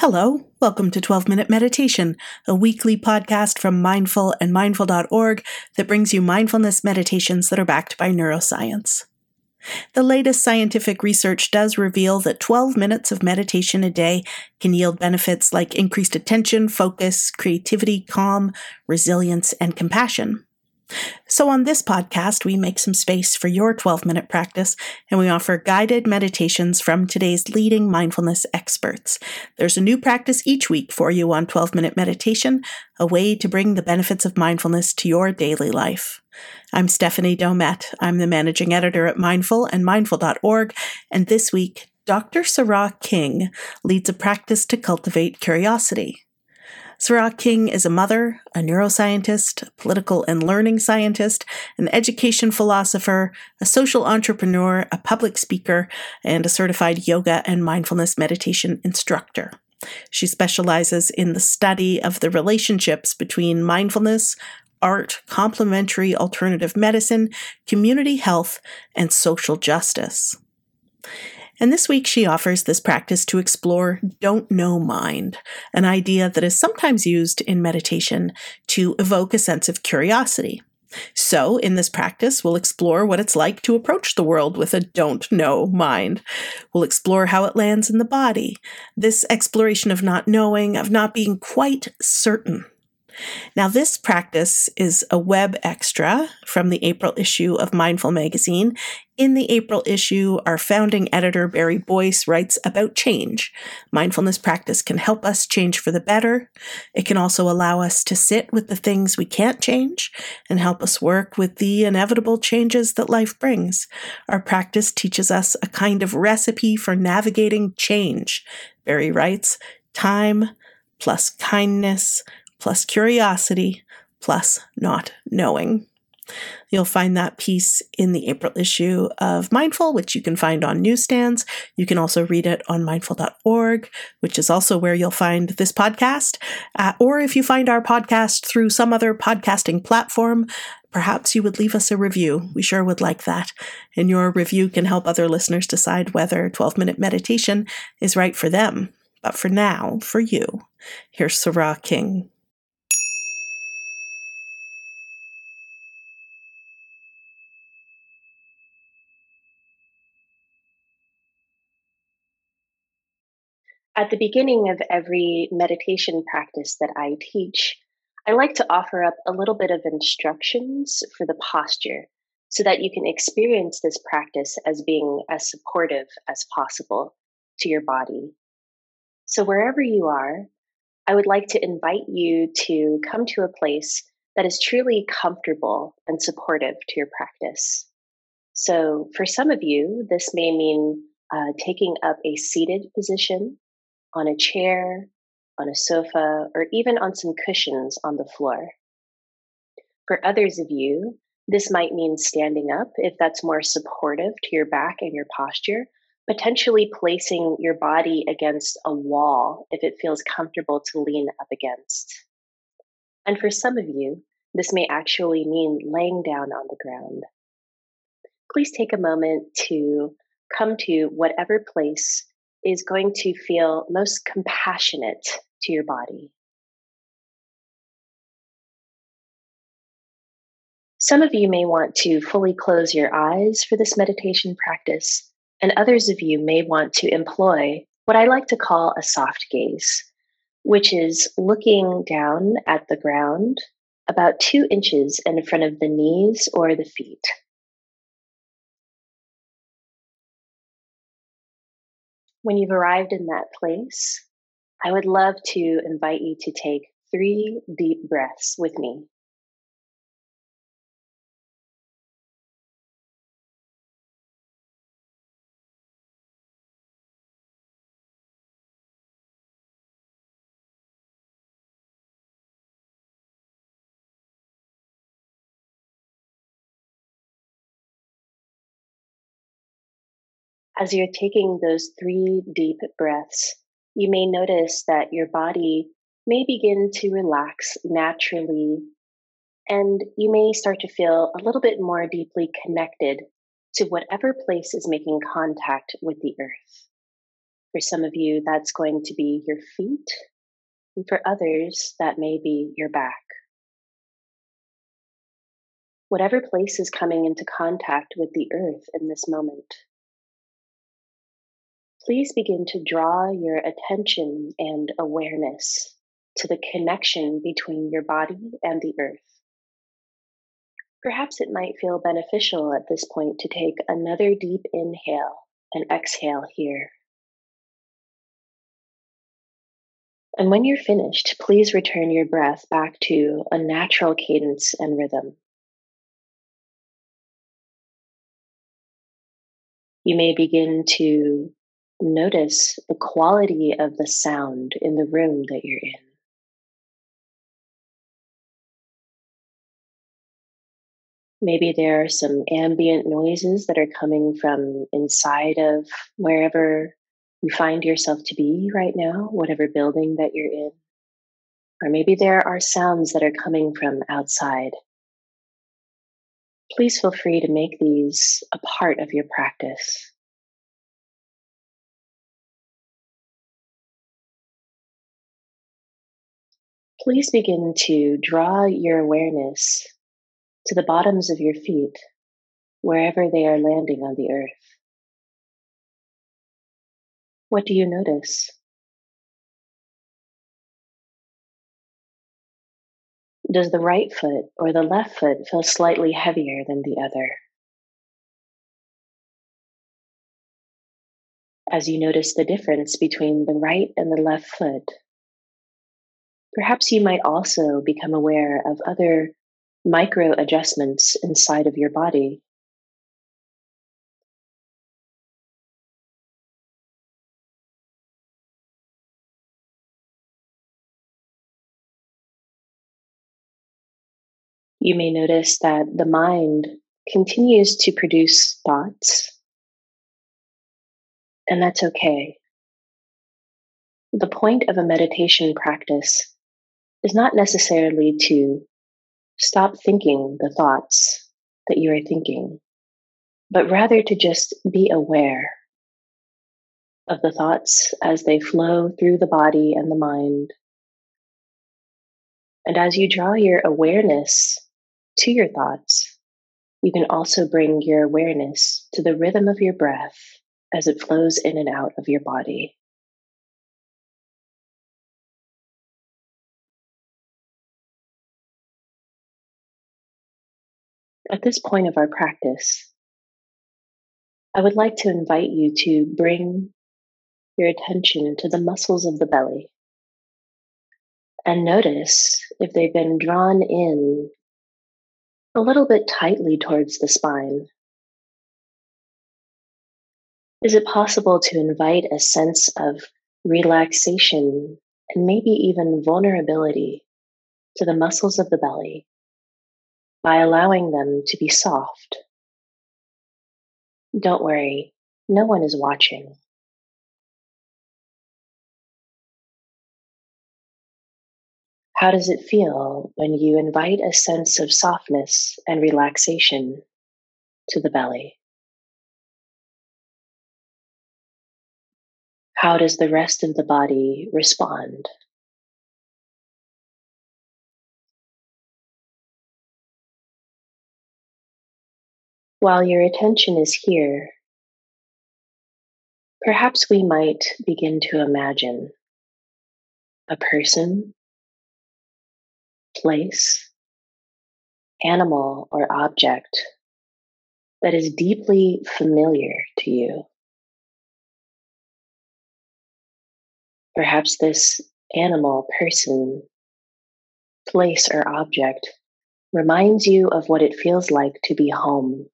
Hello, welcome to 12 Minute Meditation, a weekly podcast from Mindful and Mindful.org that brings you mindfulness meditations that are backed by neuroscience. The latest scientific research does reveal that 12 minutes of meditation a day can yield benefits like increased attention, focus, creativity, calm, resilience, and compassion. So, on this podcast, we make some space for your 12 minute practice and we offer guided meditations from today's leading mindfulness experts. There's a new practice each week for you on 12 minute meditation, a way to bring the benefits of mindfulness to your daily life. I'm Stephanie Domet. I'm the managing editor at Mindful and Mindful.org, and this week, Dr. Sará King leads a practice to cultivate curiosity. Sará King is a mother, a neuroscientist, a political and learning scientist, an education philosopher, a social entrepreneur, a public speaker, and a certified yoga and mindfulness meditation instructor. She specializes in the study of the relationships between mindfulness, art, complementary alternative medicine, community health, and social justice. And this week she offers this practice to explore don't know mind, an idea that is sometimes used in meditation to evoke a sense of curiosity. So, in this practice, we'll explore what it's like to approach the world with a don't know mind. We'll explore how it lands in the body, this exploration of not knowing, of not being quite certain now, this practice is a web extra from the April issue of Mindful Magazine. In the April issue, our founding editor, Barry Boyce, writes about change. Mindfulness practice can help us change for the better. It can also allow us to sit with the things we can't change and help us work with the inevitable changes that life brings. Our practice teaches us a kind of recipe for navigating change. Barry writes, time plus kindness plus curiosity plus not knowing. You'll find that piece in the April issue of Mindful, which you can find on newsstands. You can also read it on mindful.org, which is also where you'll find this podcast. Uh, or if you find our podcast through some other podcasting platform, perhaps you would leave us a review. We sure would like that. And your review can help other listeners decide whether 12 minute meditation is right for them. But for now, for you, here's Sará King. At the beginning of every meditation practice that I teach, I like to offer up a little bit of instructions for the posture so that you can experience this practice as being as supportive as possible to your body. So, wherever you are, I would like to invite you to come to a place that is truly comfortable and supportive to your practice. So, for some of you, this may mean uh, taking up a seated position on a chair, on a sofa, or even on some cushions on the floor. For others of you, this might mean standing up if that's more supportive to your back and your posture, potentially placing your body against a wall if it feels comfortable to lean up against. And for some of you, this may actually mean laying down on the ground. Please take a moment to come to whatever place is going to feel most compassionate to your body. Some of you may want to fully close your eyes for this meditation practice, and others of you may want to employ what I like to call a soft gaze, which is looking down at the ground about two inches in front of the knees or the feet. When you've arrived in that place, I would love to invite you to take three deep breaths with me. As you're taking those three deep breaths, you may notice that your body may begin to relax naturally, and you may start to feel a little bit more deeply connected to whatever place is making contact with the earth. For some of you, that's going to be your feet. And for others, that may be your back. Whatever place is coming into contact with the earth in this moment, please begin to draw your attention and awareness to the connection between your body and the earth. Perhaps it might feel beneficial at this point to take another deep inhale and exhale here. And when you're finished, please return your breath back to a natural cadence and rhythm. You may begin to notice the quality of the sound in the room that you're in. Maybe there are some ambient noises that are coming from inside of wherever you find yourself to be right now, whatever building that you're in. Or maybe there are sounds that are coming from outside. Please feel free to make these a part of your practice. Please begin to draw your awareness to the bottoms of your feet, wherever they are landing on the earth. What do you notice? Does the right foot or the left foot feel slightly heavier than the other? As you notice the difference between the right and the left foot, perhaps you might also become aware of other micro adjustments inside of your body. You may notice that the mind continues to produce thoughts, and that's okay. The point of a meditation practice is not necessarily to Stop thinking the thoughts that you are thinking, but rather to just be aware of the thoughts as they flow through the body and the mind. And as you draw your awareness to your thoughts, you can also bring your awareness to the rhythm of your breath as it flows in and out of your body. At this point of our practice, I would like to invite you to bring your attention to the muscles of the belly and notice if they've been drawn in a little bit tightly towards the spine. Is it possible to invite a sense of relaxation and maybe even vulnerability to the muscles of the belly by allowing them to be soft. Don't worry, no one is watching. How does it feel when you invite a sense of softness and relaxation to the belly? How does the rest of the body respond? While your attention is here, perhaps we might begin to imagine a person, place, animal, or object that is deeply familiar to you. Perhaps this animal, person, place, or object reminds you of what it feels like to be home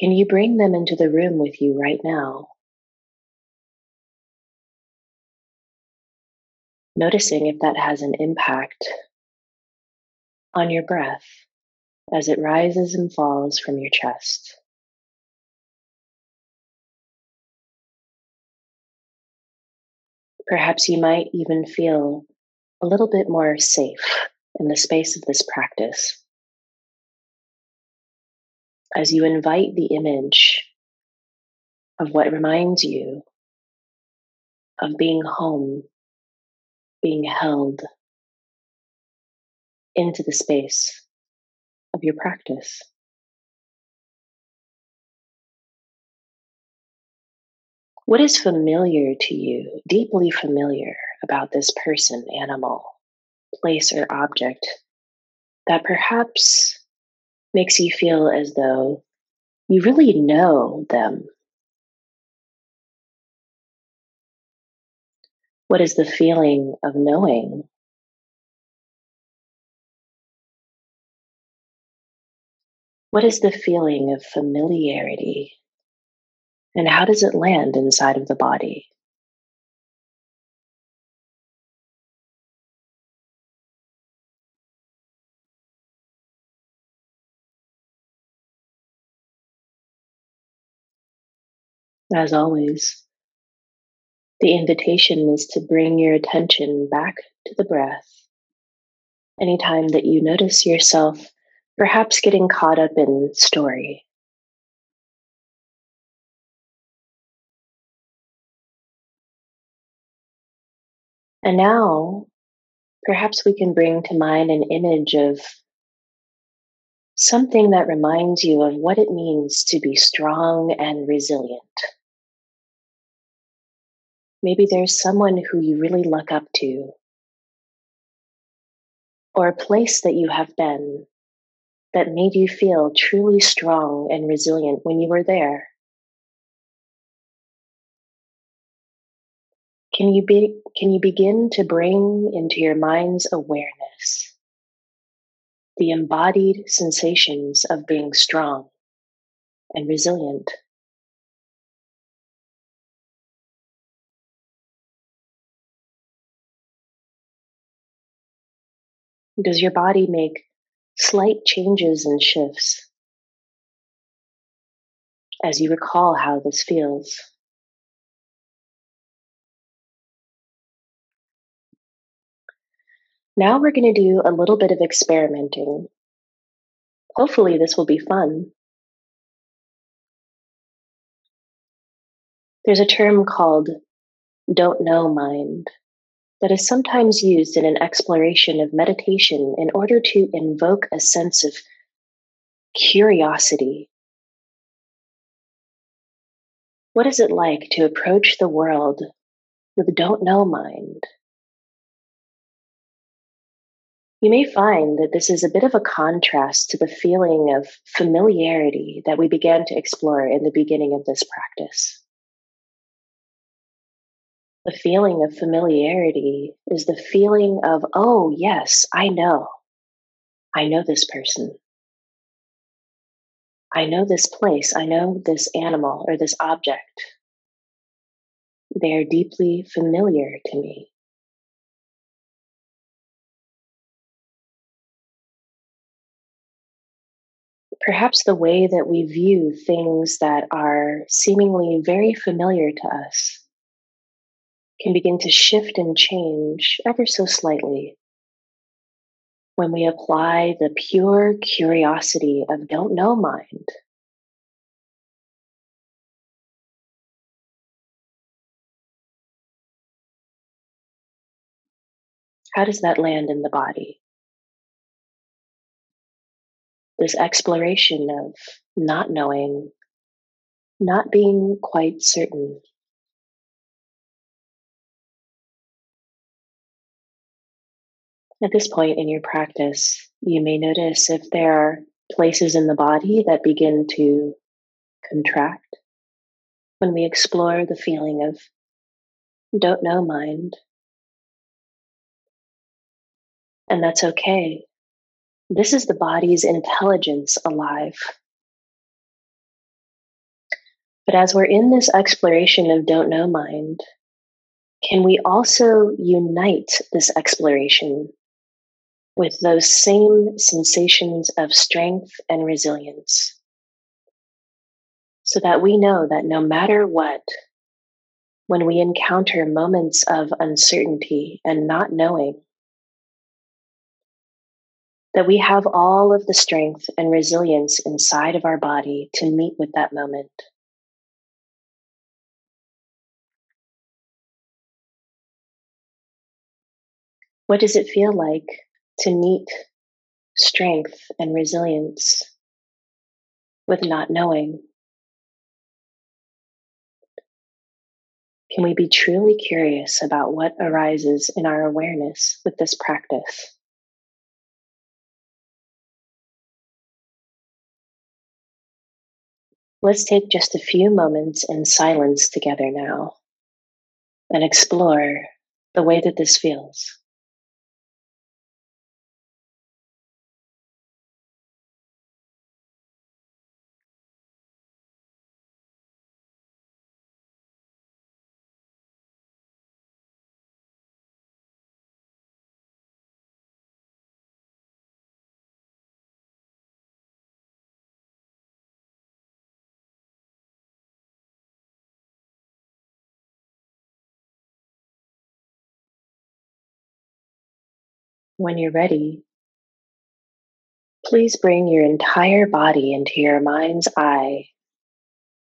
Can you bring them into the room with you right now? Noticing if that has an impact on your breath as it rises and falls from your chest. Perhaps you might even feel a little bit more safe in the space of this practice as you invite the image of what reminds you of being home, being held into the space of your practice. What is familiar to you, deeply familiar about this person, animal, place, or object that perhaps makes you feel as though you really know them? What is the feeling of knowing? What is the feeling of familiarity? And how does it land inside of the body? As always, the invitation is to bring your attention back to the breath. Anytime that you notice yourself perhaps getting caught up in story, And now, perhaps we can bring to mind an image of something that reminds you of what it means to be strong and resilient. Maybe there's someone who you really look up to, or a place that you have been that made you feel truly strong and resilient when you were there. Can you be can you begin to bring into your mind's awareness the embodied sensations of being strong and resilient? Does your body make slight changes and shifts as you recall how this feels? Now we're going to do a little bit of experimenting. Hopefully, this will be fun. There's a term called don't know mind that is sometimes used in an exploration of meditation in order to invoke a sense of curiosity. What is it like to approach the world with a don't know mind? You may find that this is a bit of a contrast to the feeling of familiarity that we began to explore in the beginning of this practice. The feeling of familiarity is the feeling of, oh, yes, I know. I know this person. I know this place. I know this animal or this object. They are deeply familiar to me. perhaps the way that we view things that are seemingly very familiar to us can begin to shift and change ever so slightly when we apply the pure curiosity of don't know mind. How does that land in the body? this exploration of not knowing, not being quite certain. At this point in your practice, you may notice if there are places in the body that begin to contract when we explore the feeling of don't know mind. And that's okay. This is the body's intelligence alive. But as we're in this exploration of don't know mind, can we also unite this exploration with those same sensations of strength and resilience. So that we know that no matter what, when we encounter moments of uncertainty and not knowing, that we have all of the strength and resilience inside of our body to meet with that moment. What does it feel like to meet strength and resilience with not knowing? Can we be truly curious about what arises in our awareness with this practice? Let's take just a few moments in silence together now and explore the way that this feels. When you're ready, please bring your entire body into your mind's eye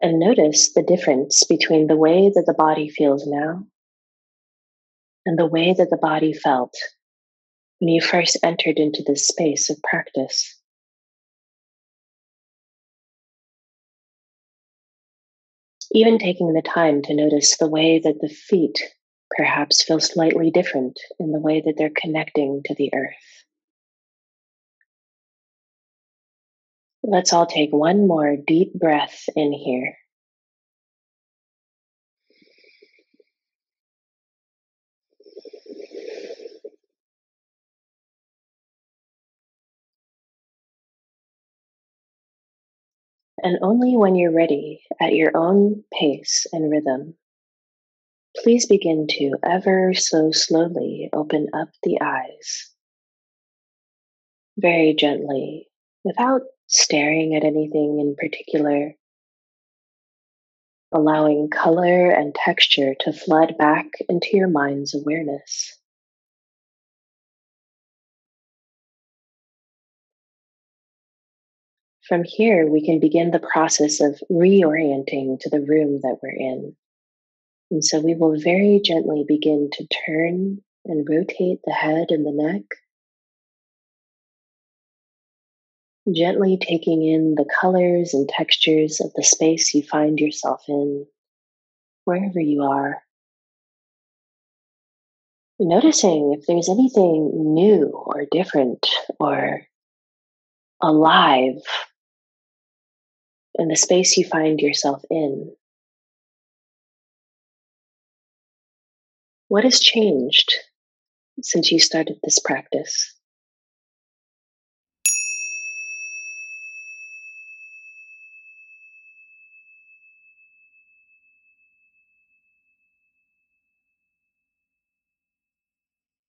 and notice the difference between the way that the body feels now and the way that the body felt when you first entered into this space of practice. Even taking the time to notice the way that the feet perhaps feel slightly different in the way that they're connecting to the earth. Let's all take one more deep breath in here. And only when you're ready, at your own pace and rhythm, Please begin to ever so slowly open up the eyes. Very gently, without staring at anything in particular, allowing color and texture to flood back into your mind's awareness. From here, we can begin the process of reorienting to the room that we're in. And so we will very gently begin to turn and rotate the head and the neck. Gently taking in the colors and textures of the space you find yourself in, wherever you are. Noticing if there's anything new or different or alive in the space you find yourself in. What has changed since you started this practice?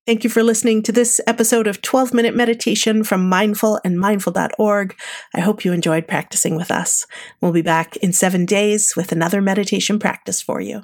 Thank you for listening to this episode of 12 Minute Meditation from Mindful and Mindful.org. I hope you enjoyed practicing with us. We'll be back in seven days with another meditation practice for you.